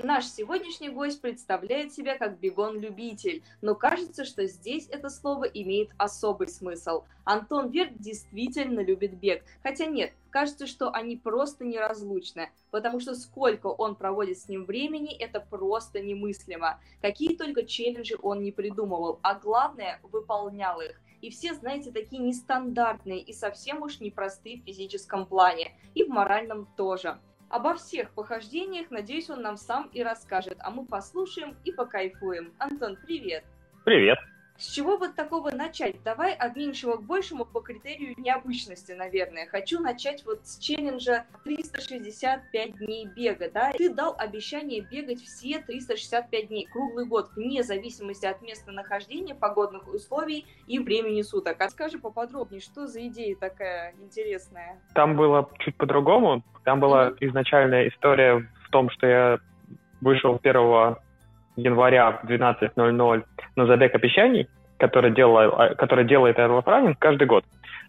Наш сегодняшний гость представляет себя как бегун-любитель, но кажется, что здесь это слово имеет особый смысл. Антон Верт действительно любит бег, хотя нет, кажется, что они просто неразлучны, потому что сколько он проводит с ним времени, это просто немыслимо. Какие только челленджи он не придумывал, а главное, выполнял их. И все, знаете, такие нестандартные и совсем уж непростые в физическом плане, и в моральном тоже. Обо всех похождениях, надеюсь, он нам сам и расскажет, а мы послушаем и покайфуем. Антон, привет! Привет! С чего вот такого начать? Давай от меньшего к большему по критерию необычности, наверное. Хочу начать вот с челленджа 365 дней бега, да? Ты дал обещание бегать все 365 дней, круглый год, вне зависимости от места нахождения, погодных условий и времени суток. А скажи поподробнее, что за идея такая интересная? Там было чуть по-другому. Там была mm-hmm. изначальная история в том, что я вышел 1 января в 12.00 на забег обещаний, который, делал, а, который делает Airlove Running каждый год.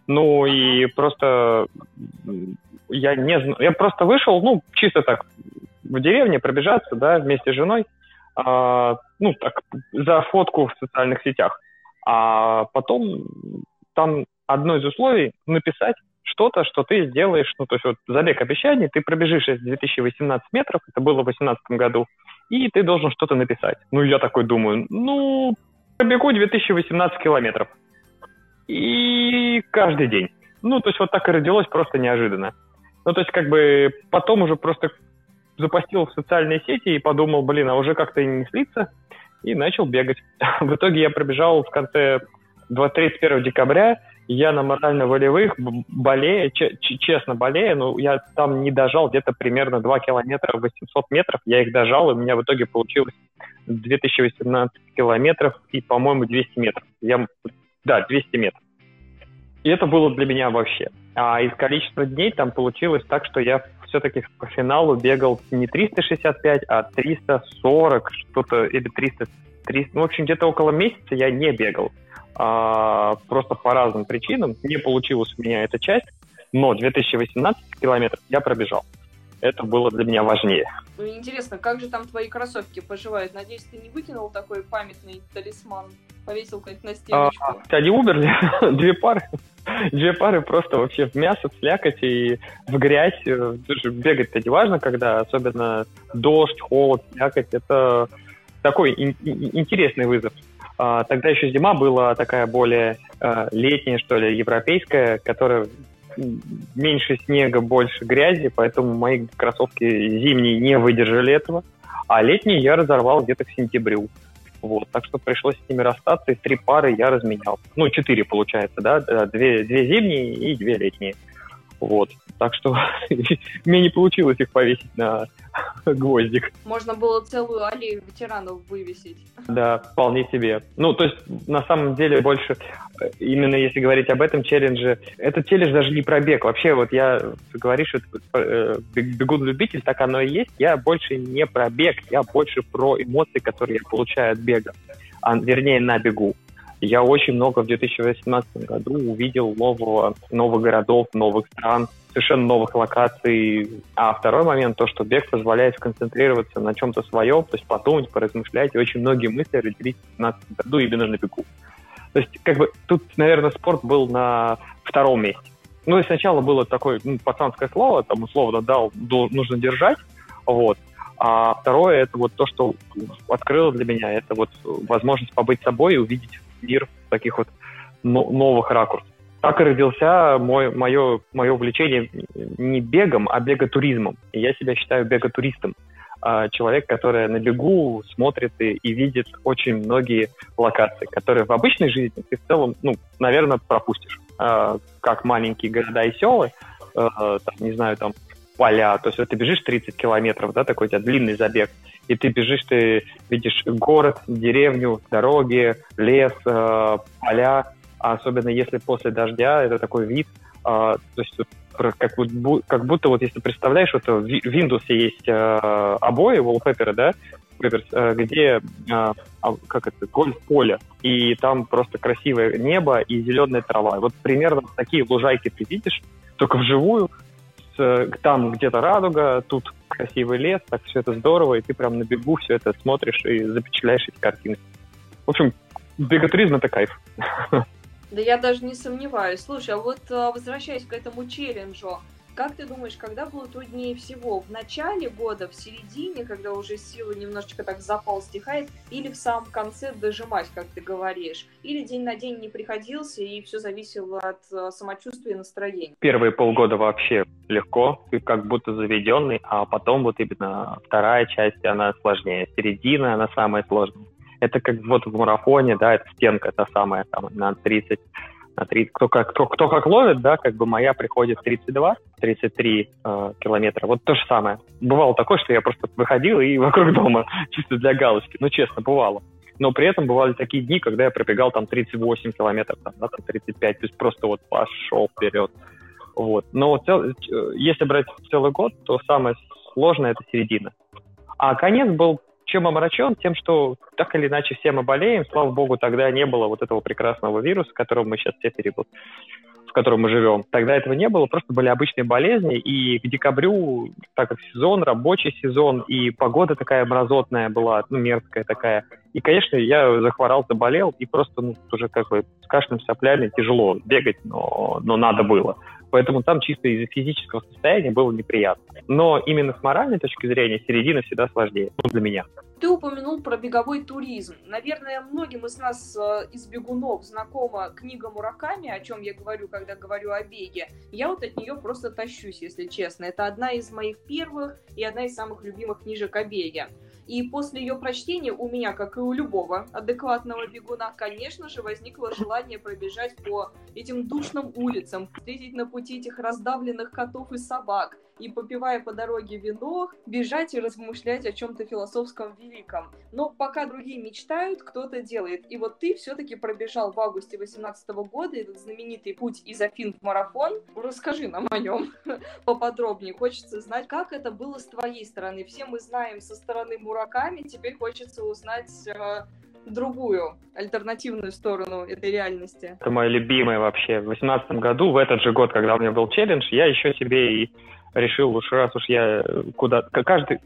Ну и просто я не я просто вышел, ну, чисто так, в деревне пробежаться, да, вместе с женой, а, ну, так, за фотку в социальных сетях. А потом там одно из условий написать что-то, что ты сделаешь, ну, то есть вот забег обещаний, ты пробежишь 2018 метров, это было в 2018 году, и ты должен что-то написать. Ну, я такой думаю, ну, пробегу 2018 километров. И каждый день. Ну, то есть вот так и родилось просто неожиданно. Ну, то есть как бы потом уже просто запостил в социальные сети и подумал, блин, а уже как-то не слиться, и начал бегать. В итоге я пробежал в конце 31 декабря я на морально-волевых болею, честно болею, но я там не дожал где-то примерно 2 километра 800 метров, я их дожал, и у меня в итоге получилось 2018 километров и, по-моему, 200 метров. Я, да, 200 метров. И это было для меня вообще. А из количества дней там получилось так, что я все-таки по финалу бегал не 365, а 340, что-то, или 300, 300 ну, в общем, где-то около месяца я не бегал а, просто по разным причинам. Не получилась у меня эта часть, но 2018 километров я пробежал. Это было для меня важнее. Ну, интересно, как же там твои кроссовки поживают? Надеюсь, ты не выкинул такой памятный талисман? Повесил как на стеночку? А, они умерли. Две пары. Две пары просто вообще в мясо, в слякоть и в грязь. Даже бегать-то не важно, когда особенно дождь, холод, слякоть. Это такой ин- интересный вызов. А, тогда еще зима была такая более а, летняя, что ли, европейская, которая меньше снега, больше грязи, поэтому мои кроссовки зимние не выдержали этого, а летние я разорвал где-то к сентябрю. Вот, так что пришлось с ними расстаться, и три пары я разменял. Ну, четыре, получается, да, две, две зимние и две летние. Вот. Так что мне не получилось их повесить на гвоздик. Можно было целую аллею ветеранов вывесить. Да, вполне себе. Ну, то есть, на самом деле, больше, именно если говорить об этом челлендже, этот челлендж даже не про бег. Вообще, вот я, говоришь, что э, бегун-любитель, так оно и есть. Я больше не про бег, я больше про эмоции, которые я получаю от бега. А, вернее, на бегу. Я очень много в 2018 году увидел нового, новых городов, новых стран, совершенно новых локаций. А второй момент, то, что бег позволяет сконцентрироваться на чем-то своем, то есть подумать, поразмышлять, и очень многие мысли родились в 2017 году именно на бегу. То есть, как бы, тут, наверное, спорт был на втором месте. Ну, и сначала было такое ну, пацанское слово, там, условно, дал, нужно держать, вот. А второе, это вот то, что открыло для меня, это вот возможность побыть собой и увидеть мир таких вот новых ракурсов. Так и родился мой, мое, мое увлечение не бегом, а беготуризмом. И я себя считаю беготуристом. А человек, который на бегу смотрит и, и видит очень многие локации, которые в обычной жизни ты в целом, ну, наверное, пропустишь. А, как маленькие города и селы, а, там, не знаю, там поля. То есть вот ты бежишь 30 километров, да, такой у тебя длинный забег, и ты бежишь, ты видишь город, деревню, дороги, лес, э, поля, а особенно если после дождя, это такой вид, а, то есть как, как будто вот если представляешь, вот в Windows есть а, обои, wallpaper, да, э, где а, как это, гольф-поле, и там просто красивое небо и зеленая трава. Вот примерно такие лужайки ты видишь, только вживую, с, там где-то радуга, тут красивый лес, так все это здорово, и ты прям на бегу все это смотришь и запечатляешь эти картины. В общем, беготуризм — это кайф. Да я даже не сомневаюсь. Слушай, а вот а, возвращаясь к этому челленджу, как ты думаешь, когда было труднее всего? В начале года, в середине, когда уже силы немножечко так запал стихает, или в самом конце дожимать, как ты говоришь? Или день на день не приходился, и все зависело от а, самочувствия и настроения? Первые полгода вообще легко, ты как будто заведенный, а потом вот именно вторая часть, она сложнее. Середина, она самая сложная. Это как вот в марафоне, да, это стенка та самая, там, на 30, на 30, кто как, кто, кто как ловит, да, как бы моя приходит 32, 33 э, километра, вот то же самое. Бывало такое, что я просто выходил и вокруг дома, чисто для галочки, ну, честно, бывало. Но при этом бывали такие дни, когда я пробегал там 38 километров, там, да, там 35, то есть просто вот пошел вперед. Вот. Но цел, э, если брать целый год, то самое сложное — это середина. А конец был чем омрачен? Тем, что так или иначе все мы болеем. Слава богу, тогда не было вот этого прекрасного вируса, которым мы сейчас все перебыл в котором мы живем. Тогда этого не было, просто были обычные болезни, и к декабрю, так как сезон, рабочий сезон, и погода такая мразотная была, ну, мерзкая такая. И, конечно, я захворал, заболел, и просто ну, уже как бы с кашлем, соплями тяжело бегать, но, но надо было. Поэтому там чисто из-за физического состояния было неприятно. Но именно с моральной точки зрения середина всегда сложнее, ну, для меня. Ты упомянул про беговой туризм. Наверное, многим из нас э, из бегунов знакома книга Мураками, о чем я говорю, когда говорю о беге. Я вот от нее просто тащусь, если честно. Это одна из моих первых и одна из самых любимых книжек о беге. И после ее прочтения у меня, как и у любого адекватного бегуна, конечно же, возникло желание пробежать по этим душным улицам, встретить на пути этих раздавленных котов и собак, и, попивая по дороге вино, бежать и размышлять о чем-то философском великом. Но пока другие мечтают, кто-то делает. И вот ты все-таки пробежал в августе 2018 года этот знаменитый путь из Афин в марафон. Расскажи нам о нем поподробнее. Хочется знать, как это было с твоей стороны. Все мы знаем со стороны Мураками, теперь хочется узнать э, другую, альтернативную сторону этой реальности. Это мое любимое вообще. В 2018 году, в этот же год, когда у меня был челлендж, я еще себе и решил, уж раз уж я куда... Каждый,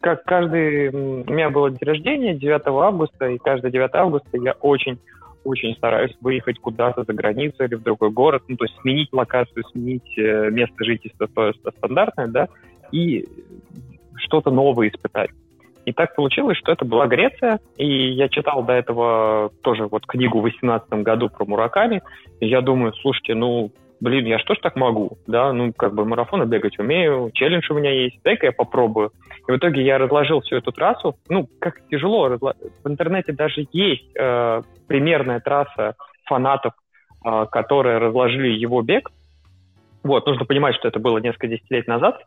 как каждый... У меня было день рождения 9 августа, и каждый 9 августа я очень очень стараюсь выехать куда-то за границу или в другой город, ну, то есть сменить локацию, сменить э, место жительства, то есть стандартное, да, и что-то новое испытать. И так получилось, что это была Греция, и я читал до этого тоже вот книгу в 18 году про Мураками, и я думаю, слушайте, ну, блин, я что ж так могу, да, ну, как бы марафоны бегать умею, челлендж у меня есть, дай-ка я попробую. И в итоге я разложил всю эту трассу, ну, как тяжело, разло... в интернете даже есть э, примерная трасса фанатов, э, которые разложили его бег, вот, нужно понимать, что это было несколько десятилетий назад,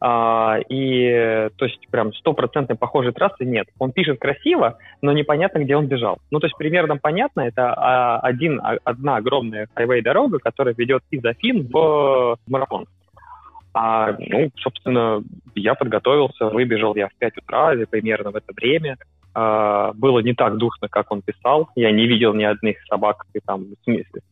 а, и, то есть, прям стопроцентной похожей трассы нет. Он пишет красиво, но непонятно, где он бежал. Ну, то есть, примерно понятно, это а, один, а, одна огромная хайвей-дорога, которая ведет из Афин в марафон. А, ну, собственно, я подготовился, выбежал я в 5 утра, примерно в это время. А, было не так душно, как он писал. Я не видел ни одних собак, и там, в смысле,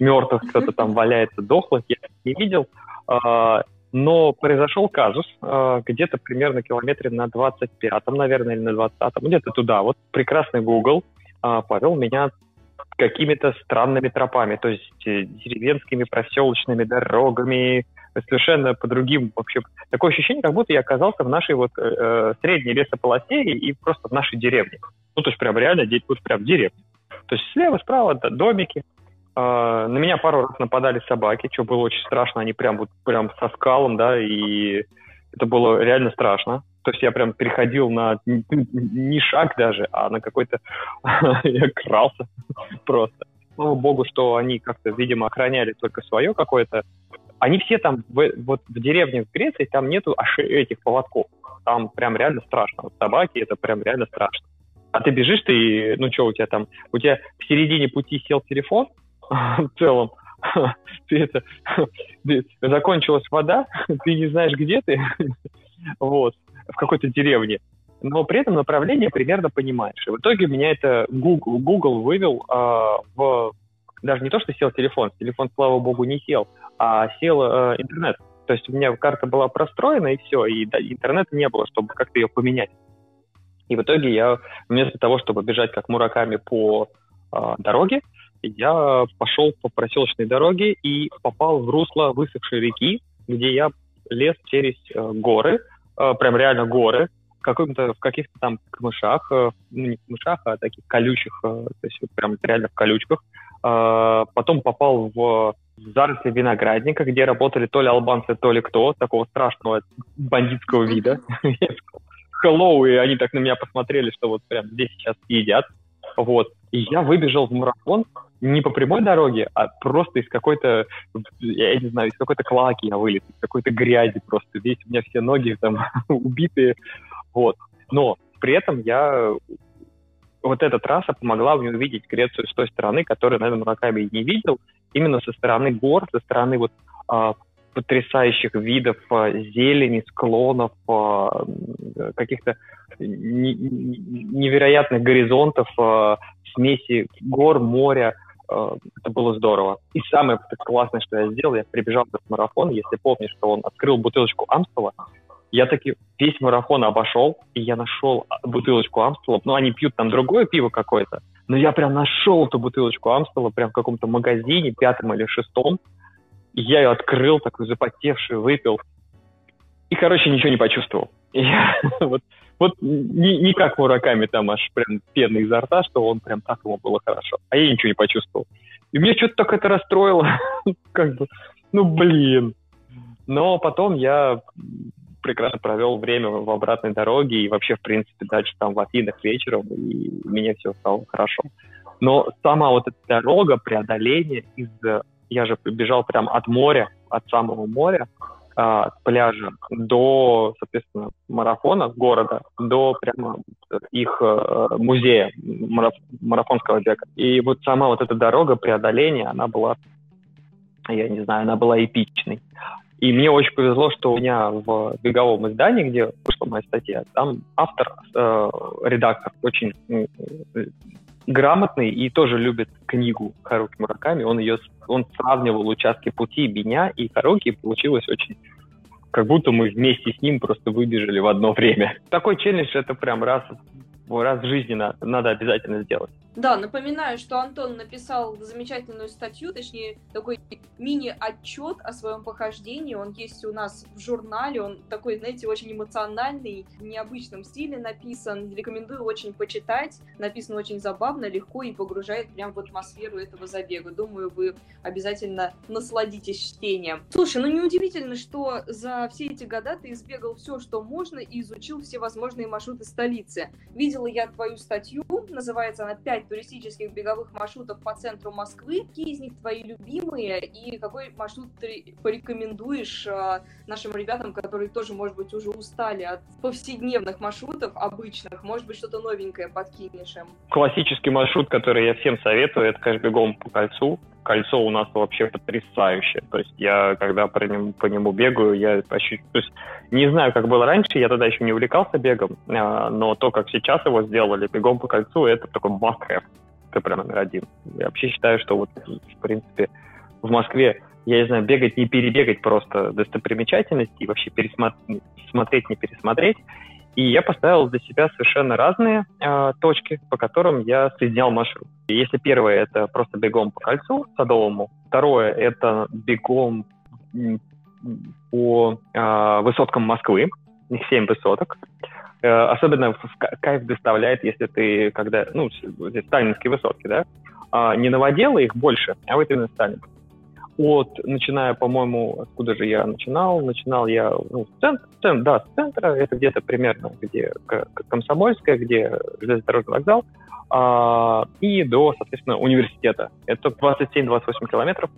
мертвых кто-то там валяется, дохлых, я не видел. А, но произошел казус э, где-то примерно километре на 25-м, наверное, или на 20-м, где-то туда. Вот прекрасный Google э, повел меня какими-то странными тропами, то есть э, деревенскими проселочными дорогами, совершенно по другим вообще. Такое ощущение, как будто я оказался в нашей вот э, э средней лесополосе и, просто в нашей деревне. Ну, то есть прям реально, вот прям деревня. То есть слева, справа да, домики, на меня пару раз нападали собаки, что было очень страшно. Они прям вот прям со скалом, да, и это было реально страшно. То есть я прям переходил на не шаг даже, а на какой-то... я крался просто. Слава богу, что они как-то, видимо, охраняли только свое какое-то. Они все там, в, вот в деревне в Греции, там нету аж этих поводков. Там прям реально страшно. Вот собаки, это прям реально страшно. А ты бежишь, ты, ну что у тебя там, у тебя в середине пути сел телефон, в целом. Ты это, ты, закончилась вода, ты не знаешь, где ты, вот, в какой-то деревне, но при этом направление примерно понимаешь. И в итоге меня это Google, Google вывел а, в... Даже не то, что сел телефон, телефон, слава богу, не сел, а сел а, интернет. То есть у меня карта была простроена, и все, и да, интернета не было, чтобы как-то ее поменять. И в итоге я вместо того, чтобы бежать как мураками по а, дороге, я пошел по проселочной дороге и попал в русло высохшей реки, где я лез через э, горы, э, прям реально горы, в, каком-то, в каких-то там камышах, э, ну не камышах, а таких колючих, э, то есть вот прям реально в колючках. Э, потом попал в заросли виноградника, где работали то ли албанцы, то ли кто, такого страшного бандитского вида. Hello, и они так на меня посмотрели, что вот прям здесь сейчас едят. Вот. И я выбежал в марафон не по прямой дороге, а просто из какой-то, я не знаю, из какой-то клаки я вылез, из какой-то грязи просто. Весь у меня все ноги там убитые. Вот. Но при этом я вот эта трасса помогла мне увидеть Грецию с той стороны, которую, наверное, Мураками не видел, именно со стороны гор, со стороны вот а, потрясающих видов а, зелени, склонов, а, каких-то невероятных горизонтов, а, смеси гор, моря. Это было здорово. И самое классное, что я сделал, я прибежал в марафон, если помнишь, что он открыл бутылочку Амстела, я таки весь марафон обошел, и я нашел бутылочку Амстела. Ну, они пьют там другое пиво какое-то, но я прям нашел эту бутылочку Амстела прям в каком-то магазине, пятом или шестом, я ее открыл, такой запотевший, выпил. И, короче, ничего не почувствовал. я, вот, вот не, не как Мураками там аж прям пена изо рта, что он прям так ему было хорошо. А я ничего не почувствовал. И меня что-то так это расстроило. как бы, ну, блин. Но потом я прекрасно провел время в обратной дороге и вообще, в принципе, дальше там в Афинах вечером, и мне все стало хорошо. Но сама вот эта дорога, преодоление из я же бежал прям от моря, от самого моря, а, с пляжа до, соответственно, марафона города, до прямо их э, музея мараф, марафонского бега. И вот сама вот эта дорога преодоления, она была, я не знаю, она была эпичной. И мне очень повезло, что у меня в беговом издании, где вышла моя статья, там автор, э, редактор очень грамотный и тоже любит книгу Харуки Мураками. Он ее, он сравнивал участки пути меня и Харуки, и получилось очень как будто мы вместе с ним просто выбежали в одно время. Такой челлендж это прям раз раз в жизни надо, обязательно сделать. Да, напоминаю, что Антон написал замечательную статью, точнее, такой мини-отчет о своем похождении. Он есть у нас в журнале, он такой, знаете, очень эмоциональный, в необычном стиле написан. Рекомендую очень почитать. Написано очень забавно, легко и погружает прям в атмосферу этого забега. Думаю, вы обязательно насладитесь чтением. Слушай, ну неудивительно, что за все эти года ты избегал все, что можно, и изучил все возможные маршруты столицы. Видела я твою статью, называется она «5 туристических беговых маршрутов по центру Москвы. Какие из них твои любимые и какой маршрут ты порекомендуешь э, нашим ребятам, которые тоже, может быть, уже устали от повседневных маршрутов обычных? Может быть, что-то новенькое подкинешь им? Классический маршрут, который я всем советую, это, конечно, бегом по кольцу кольцо у нас вообще потрясающее. То есть я, когда по нему, по нему бегаю, я почти... То есть не знаю, как было раньше, я тогда еще не увлекался бегом, а, но то, как сейчас его сделали, бегом по кольцу, это такой must have. Это прям номер один. Я вообще считаю, что вот, в принципе, в Москве, я не знаю, бегать, не перебегать просто достопримечательности и вообще пересмотреть, не пересмотреть. И я поставил для себя совершенно разные э, точки, по которым я соединял маршрут. Если первое это просто бегом по кольцу садовому, второе это бегом по э, высоткам Москвы, их семь высоток. Э, особенно в кайф доставляет, если ты, когда, ну, здесь сталинские высотки, да, э, не наводила их больше, а вот именно сталинские от, начиная, по-моему, откуда же я начинал, начинал я, ну, с центра, центр, да, с центра, это где-то примерно, где Комсомольская, где железнодорожный вокзал, а, и до, соответственно, университета. Это 27-28 километров.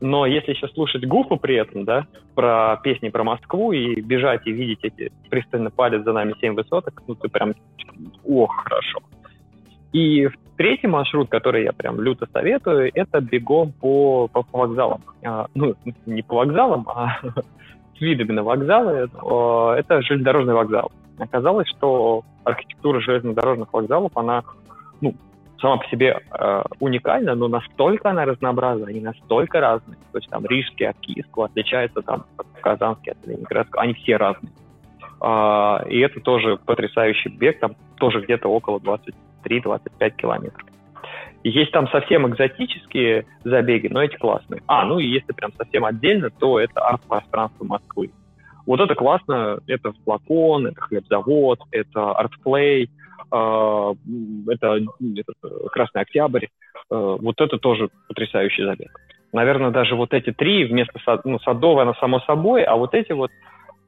Но если еще слушать Гуфа при этом, да, про песни про Москву и бежать и видеть эти пристально палец за нами семь высоток, ну ты прям, ох, хорошо. И третий маршрут, который я прям люто советую, это бегом по, по, по вокзалам. А, ну, не по вокзалам, а с видами на вокзалы. Это железнодорожный вокзал. Оказалось, что архитектура железнодорожных вокзалов, она ну, сама по себе э, уникальна, но настолько она разнообразна, они настолько разные. То есть там рижский от киевского отличается там от казанский от ленинградского, они все разные. Э, и это тоже потрясающий бег, там тоже где-то около 23-25 километров. Есть там совсем экзотические забеги, но эти классные. А, ну и если прям совсем отдельно, то это арт-пространство Москвы. Вот это классно, это флакон, это хлебзавод, это артплей, а, это, это Красный Октябрь. А, вот это тоже потрясающий забег. Наверное, даже вот эти три вместо сад, ну, Садовой, она само собой, а вот эти вот,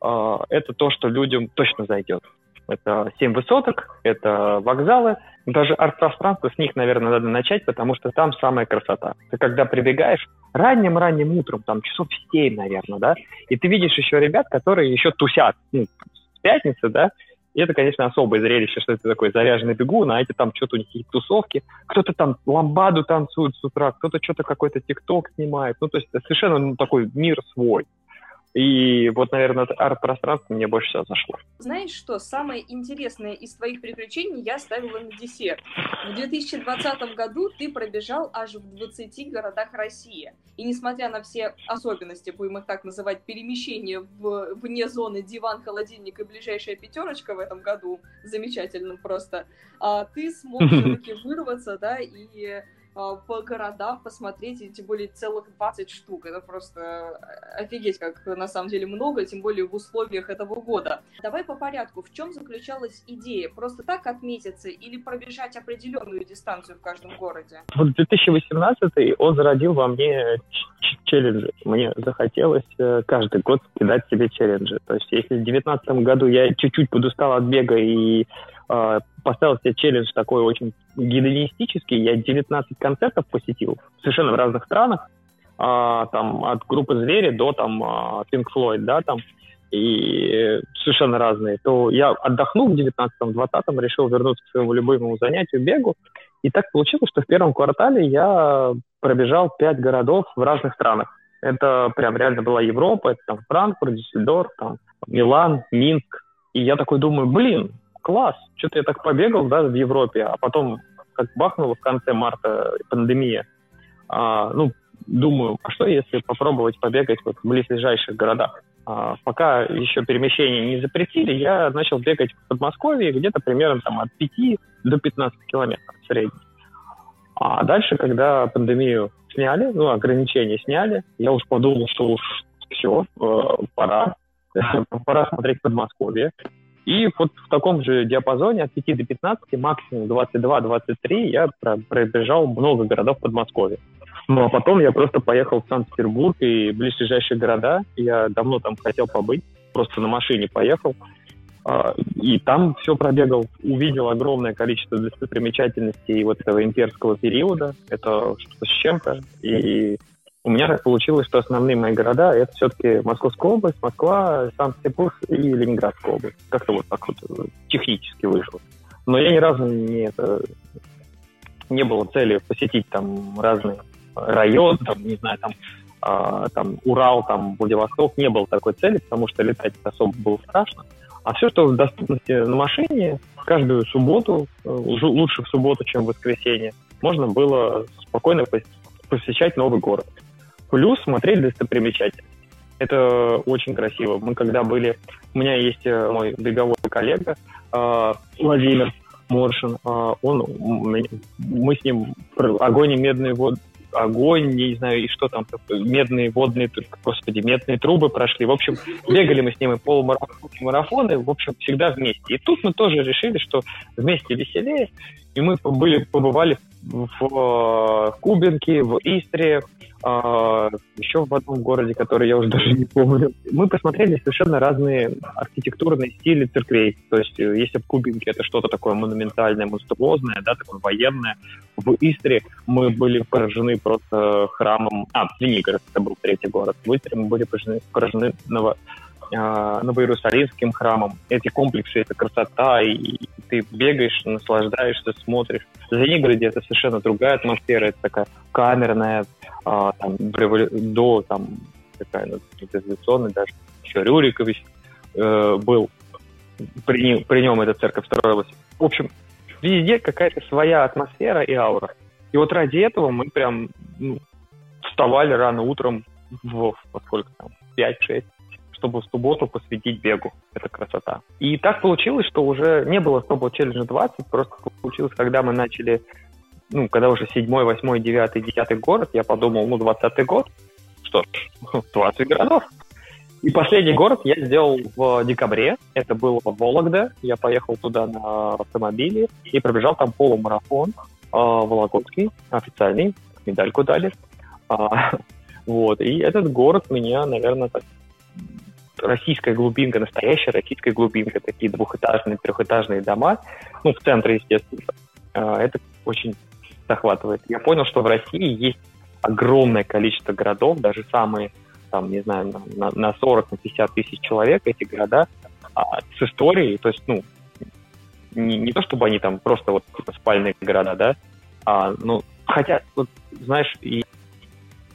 а, это то, что людям точно зайдет. Это семь высоток, это вокзалы, даже арт-пространство, с них, наверное, надо начать, потому что там самая красота. Ты когда прибегаешь ранним-ранним утром, там часов в 7, наверное, да, и ты видишь еще ребят, которые еще тусят, ну, с пятницы, да, и это, конечно, особое зрелище, что это такой заряженный бегун, а эти там что-то у них какие-то тусовки. Кто-то там ламбаду танцует с утра, кто-то что-то какой-то тикток снимает. Ну, то есть совершенно ну, такой мир свой. И вот, наверное, арт-пространство мне больше всего зашло. Знаешь что, самое интересное из твоих приключений я оставила на десерт. В 2020 году ты пробежал аж в 20 городах России. И несмотря на все особенности, будем их так называть, перемещения в, вне зоны диван, холодильник и ближайшая пятерочка в этом году, замечательно просто, а, ты смог все-таки вырваться, да, и по городам посмотреть, и тем более целых 20 штук. Это просто э, офигеть, как на самом деле много, тем более в условиях этого года. Давай по порядку. В чем заключалась идея? Просто так отметиться или пробежать определенную дистанцию в каждом городе? Вот 2018 он зародил во мне челленджи. Мне захотелось э, каждый год кидать себе челленджи. То есть если в 2019 году я чуть-чуть подустал от бега и э, поставил себе челлендж такой очень гедонистический. Я 19 концертов посетил, совершенно в разных странах, а, там от группы Звери до там а, Pink Floyd, да, там, и совершенно разные, то я отдохнул в 19-20 решил вернуться к своему любимому занятию, бегу, и так получилось, что в первом квартале я пробежал пять городов в разных странах. Это прям реально была Европа, это там Франкфурт, Дюссельдорф, там Милан, Минск. И я такой думаю, блин, класс, что-то я так побегал, да, в Европе, а потом как бахнула в конце марта пандемия. А, ну, думаю, а что если попробовать побегать вот в близлежащих городах? А, пока еще перемещения не запретили, я начал бегать в Подмосковье где-то примерно там от 5 до 15 километров в среднем. А дальше, когда пандемию сняли, ну, ограничения сняли, я уж подумал, что уж все, э, пора, пора смотреть Подмосковье. И вот в таком же диапазоне от 5 до 15, максимум 22-23 я пробежал много городов Подмосковья. Ну а потом я просто поехал в Санкт-Петербург и ближайшие города. Я давно там хотел побыть, просто на машине поехал. А, и там все пробегал, увидел огромное количество достопримечательностей вот этого имперского периода. Это что-то с чем-то. И у меня так получилось, что основные мои города это все-таки Московская область, Москва, Санкт-Петербург и Ленинградская область. Как-то вот так вот э, технически вышло. Но я ни разу не, это, не было цели посетить там разные районы, там, не знаю, там, а, там Урал, там Владивосток, не было такой цели, потому что летать особо было страшно. А все, что в доступности на машине, каждую субботу, э, лучше в субботу, чем в воскресенье, можно было спокойно посещать новый город. Плюс смотреть достопримечательности. Это очень красиво. Мы когда были... У меня есть э, мой беговой коллега э, Владимир Моршин. Э, он, мы с ним огонь и медные воды огонь, не знаю, и что там, медные водные, господи, медные трубы прошли. В общем, бегали мы с ним и полумарафоны, в общем, всегда вместе. И тут мы тоже решили, что вместе веселее, и мы были, побывали в Кубинке, в Истре, а, еще в одном городе, который я уже даже не помню. Мы посмотрели совершенно разные архитектурные стили церквей. То есть, э, если в Кубинке это что-то такое монументальное, монструозное, да, такое военное, в Истре мы были поражены просто храмом... А, Звенигород, это был третий город. В Истре мы были поражены, поражены ново, Новоиерусалимским храмом. Эти комплексы, это красота и ты бегаешь, наслаждаешься, смотришь. В Звенигороде это совершенно другая атмосфера, это такая камерная, а, там, до, там, такая, ну, революционная даже, еще Рюрикович э, был, при, при нем эта церковь строилась. В общем, везде какая-то своя атмосфера и аура. И вот ради этого мы прям ну, вставали рано утром в, во сколько там, 5-6, чтобы в субботу посвятить бегу. Это красота. И так получилось, что уже не было Snowball Challenge 20, просто получилось, когда мы начали, ну, когда уже 7, 8, 9, 10 город, я подумал, ну, 20 год, что ж, 20 городов. И последний город я сделал в декабре. Это было Вологда. Я поехал туда на автомобиле и пробежал там полумарафон э, Вологодский, официальный. Медальку дали. А, вот. И этот город меня, наверное, так российская глубинка, настоящая российская глубинка, такие двухэтажные, трехэтажные дома, ну, в центре, естественно, а, это очень захватывает. Я понял, что в России есть огромное количество городов, даже самые, там, не знаю, на, на 40, на 50 тысяч человек эти города а, с историей, то есть, ну, не, не то чтобы они там просто вот спальные города, да, а, ну, хотя, вот, знаешь, и,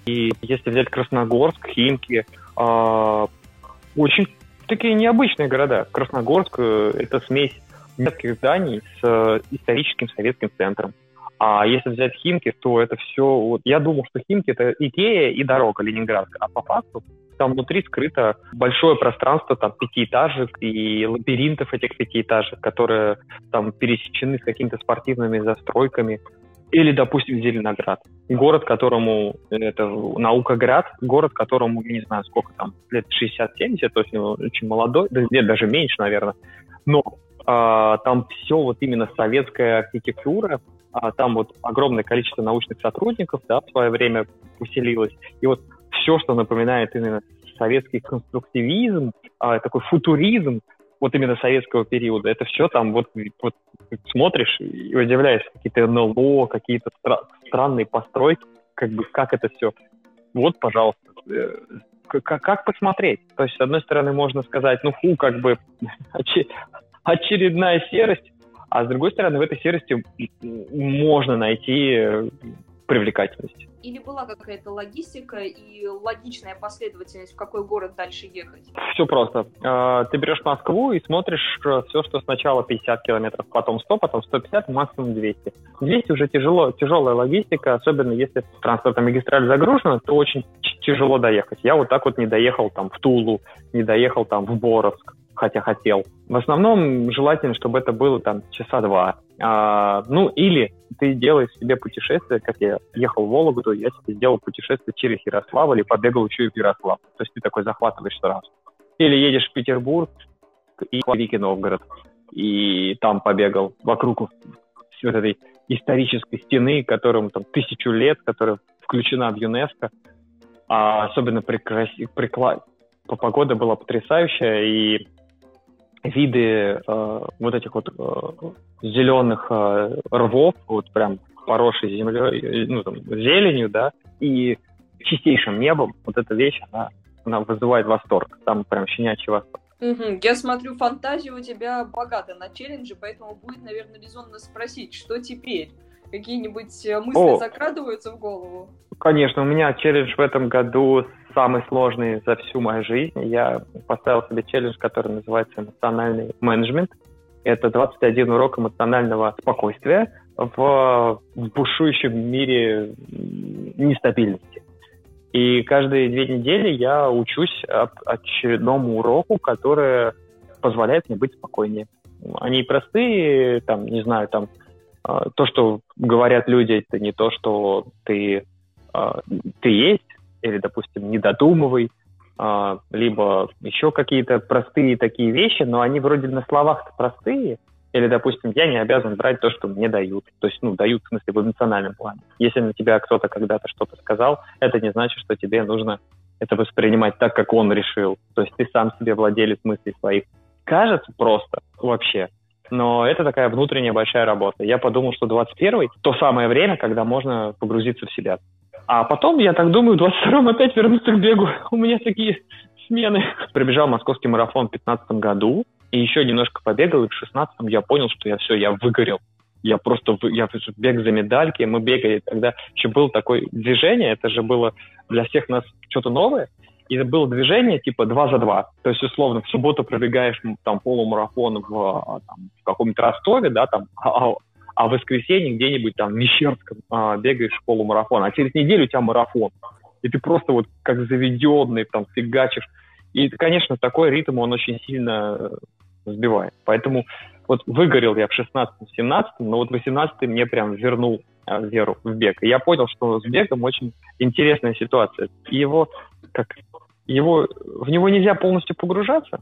и если взять Красногорск, Химки, а, очень такие необычные города. Красногорск э, — это смесь немецких зданий с э, историческим советским центром. А если взять Химки, то это все... Вот, я думал, что Химки — это Икея и дорога Ленинградская. А по факту там внутри скрыто большое пространство там пятиэтажек и лабиринтов этих пятиэтажек, которые там пересечены с какими-то спортивными застройками. Или, допустим, Зеленоград. Город, которому, это Наукоград, город, которому, не знаю, сколько там, лет 60-70, то есть очень молодой, да, нет, даже меньше, наверное. Но а, там все вот именно советская архитектура, а, там вот огромное количество научных сотрудников, да, в свое время усилилось. И вот все, что напоминает именно советский конструктивизм, а, такой футуризм, вот именно советского периода. Это все там вот, вот смотришь и удивляешься, какие-то НЛО, какие-то стра- странные постройки, как бы как это все. Вот, пожалуйста, э, как, как посмотреть? То есть, с одной стороны, можно сказать, ну фу, как бы очередная серость, а с другой стороны, в этой серости можно найти привлекательность. Или была какая-то логистика и логичная последовательность, в какой город дальше ехать? Все просто. А, ты берешь Москву и смотришь э, все, что сначала 50 километров, потом 100, потом 150, максимум 200. 200 уже тяжело, тяжелая логистика, особенно если транспортная магистраль загружена, то очень тяжело доехать. Я вот так вот не доехал там в Тулу, не доехал там в Боровск хотя хотел. В основном желательно, чтобы это было там часа два. А, ну, или ты делаешь себе путешествие, как я ехал в Вологду, я себе сделал путешествие через Ярославль и побегал еще и в Ярослав. То есть ты такой захватываешь сразу. Или едешь в Петербург и в Великий Новгород, и там побегал вокруг вот этой исторической стены, которым там тысячу лет, которая включена в ЮНЕСКо. А особенно прекрас... прикла... погода была потрясающая, и виды э, вот этих вот э, зеленых э, рвов, вот прям поросшей землей, э, ну, там, зеленью, да, и чистейшим небом, вот эта вещь, она, она вызывает восторг. Там прям щенячий восторг. Угу. Я смотрю, фантазия у тебя богата на челленджи, поэтому будет, наверное, резонно спросить, что теперь? Какие-нибудь э, мысли О, закрадываются в голову? Конечно, у меня челлендж в этом году самый сложный за всю мою жизнь. Я поставил себе челлендж, который называется «Эмоциональный менеджмент». Это 21 урок эмоционального спокойствия в, бушующем мире нестабильности. И каждые две недели я учусь очередному уроку, который позволяет мне быть спокойнее. Они простые, там, не знаю, там, а, то, что говорят люди, это не то, что ты, а, ты есть, или, допустим, не додумывай, а, либо еще какие-то простые такие вещи, но они вроде на словах простые, или, допустим, я не обязан брать то, что мне дают. То есть, ну, дают, в смысле, в эмоциональном плане. Если на тебя кто-то когда-то что-то сказал, это не значит, что тебе нужно это воспринимать так, как он решил. То есть ты сам себе владелец мыслей своих. Кажется просто вообще. Но это такая внутренняя большая работа. Я подумал, что 21-й — то самое время, когда можно погрузиться в себя. А потом, я так думаю, в 22-м опять вернуться к бегу. У меня такие смены. Пробежал московский марафон в 2015 году. и еще немножко побегал, и в 16 я понял, что я все, я выгорел. Я просто, я бег за медальки, мы бегали, тогда еще было такое движение, это же было для всех нас что-то новое, и было движение типа два за два. То есть, условно, в субботу пробегаешь там полумарафон в, а, там, в каком-нибудь Ростове, да, там, а, а в воскресенье где-нибудь там в Мещерском а, бегаешь полумарафон, а через неделю у тебя марафон. И ты просто вот как заведенный там фигачишь. И, конечно, такой ритм, он очень сильно э, сбивает. Поэтому вот выгорел я в 16-17, но вот 18 мне прям вернул а, веру в бег. И я понял, что с бегом очень интересная ситуация. Его, как, его, в него нельзя полностью погружаться,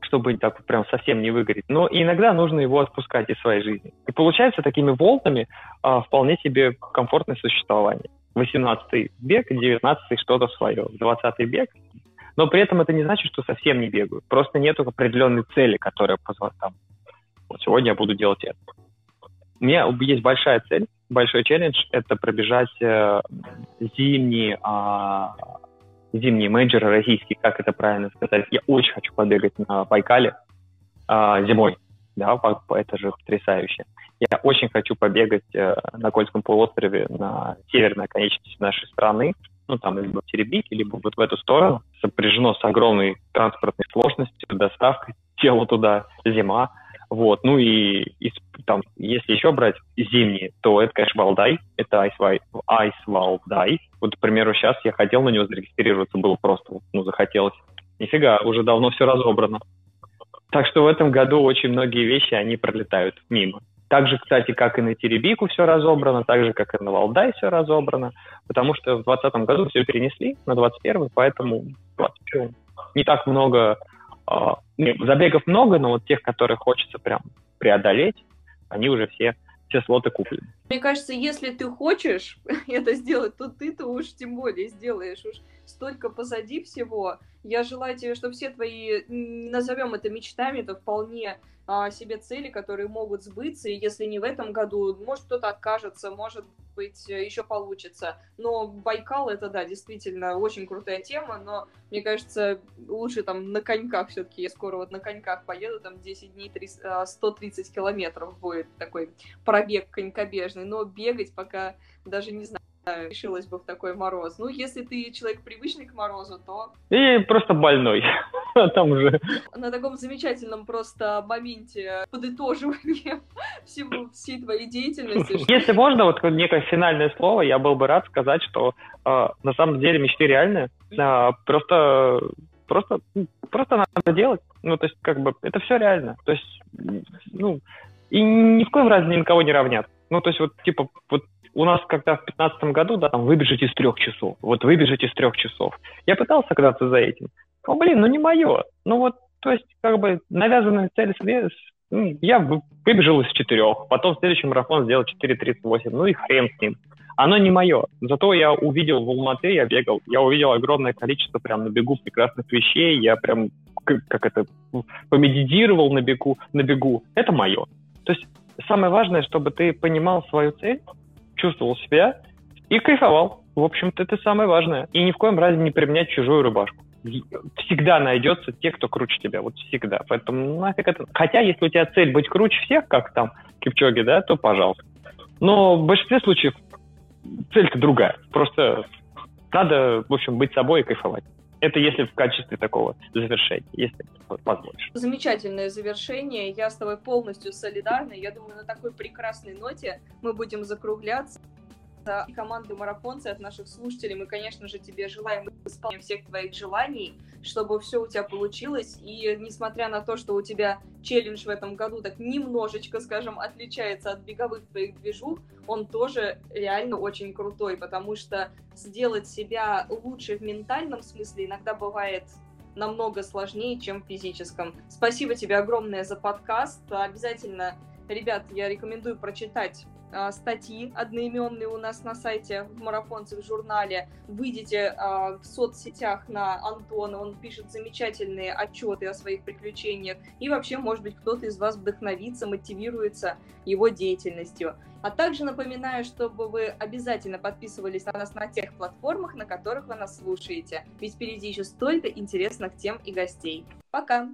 чтобы так прям совсем не выгореть, но иногда нужно его отпускать из своей жизни. И получается такими волнами а, вполне себе комфортное существование. 18-й бег, 19-й что-то свое, 20-й бег. Но при этом это не значит, что совсем не бегаю. Просто нету определенной цели, которая позволяет там, вот сегодня я буду делать это. У меня есть большая цель, большой челлендж – это пробежать э, зимний, э, зимний менеджер российский, как это правильно сказать. Я очень хочу побегать на Байкале э, зимой, да, это же потрясающе. Я очень хочу побегать э, на Кольском полуострове на северной конечности нашей страны, ну, там, либо в Теребике, либо вот в эту сторону, сопряжено с огромной транспортной сложностью, доставкой тела туда, зима, вот, ну и, и там, если еще брать зимние, то это, конечно, Валдай, это Ice, Ice Валдай. Вот, к примеру, сейчас я хотел на него зарегистрироваться, было просто, ну, захотелось. Нифига, уже давно все разобрано. Так что в этом году очень многие вещи, они пролетают мимо. Так же, кстати, как и на Теребику все разобрано, так же, как и на Валдай все разобрано, потому что в 2020 году все перенесли на 2021, поэтому 2021 не так много забегов много, но вот тех, которые хочется прям преодолеть, они уже все, все слоты куплены. Мне кажется, если ты хочешь это сделать, то ты-то уж тем более сделаешь. Уж столько позади всего. Я желаю тебе, чтобы все твои, назовем это мечтами, это вполне а, себе цели, которые могут сбыться, и если не в этом году, может кто-то откажется, может быть еще получится. Но Байкал это, да, действительно очень крутая тема, но мне кажется, лучше там на коньках все-таки, я скоро вот на коньках поеду, там 10 дней 300, 130 километров будет такой пробег конькобежный, но бегать пока даже не знаю решилась бы в такой мороз. Ну, если ты человек привычный к морозу, то... И просто больной. Там уже... На таком замечательном просто моменте подытоживания всего, всей твоей деятельности. Если можно, вот некое финальное слово, я был бы рад сказать, что э, на самом деле мечты реальны. Э, просто просто, просто надо делать. Ну, то есть, как бы, это все реально. То есть, ну, и ни в коем разе никого не равнят. Ну, то есть, вот, типа, вот у нас когда в 2015 году, да, там, выбежать из трех часов, вот выбежать из трех часов. Я пытался когда-то за этим. О, блин, ну не мое. Ну вот, то есть, как бы, навязанная цель ну, я выбежал из четырех, потом в следующем марафон сделал 4.38, ну и хрен с ним. Оно не мое. Зато я увидел в Алматы, я бегал, я увидел огромное количество прям на бегу прекрасных вещей, я прям, как это, помедитировал на бегу, на бегу. Это мое. То есть самое важное, чтобы ты понимал свою цель, чувствовал себя и кайфовал. В общем-то, это самое важное. И ни в коем разе не применять чужую рубашку. Всегда найдется те, кто круче тебя. Вот всегда. Поэтому нафиг это... Хотя, если у тебя цель быть круче всех, как там Кипчоги, да, то пожалуйста. Но в большинстве случаев цель-то другая. Просто надо, в общем, быть собой и кайфовать. Это если в качестве такого завершения, если позволишь. Замечательное завершение. Я с тобой полностью солидарна. Я думаю, на такой прекрасной ноте мы будем закругляться и команды марафонцы, от наших слушателей. Мы, конечно же, тебе желаем исполнения всех твоих желаний, чтобы все у тебя получилось. И несмотря на то, что у тебя челлендж в этом году так немножечко, скажем, отличается от беговых твоих движух, он тоже реально очень крутой, потому что сделать себя лучше в ментальном смысле иногда бывает намного сложнее, чем в физическом. Спасибо тебе огромное за подкаст. Обязательно, ребят, я рекомендую прочитать статьи одноименные у нас на сайте в марафонце в журнале. Выйдите а, в соцсетях на Антона, он пишет замечательные отчеты о своих приключениях. И вообще, может быть, кто-то из вас вдохновится, мотивируется его деятельностью. А также напоминаю, чтобы вы обязательно подписывались на нас на тех платформах, на которых вы нас слушаете. Ведь впереди еще столько интересных тем и гостей. Пока!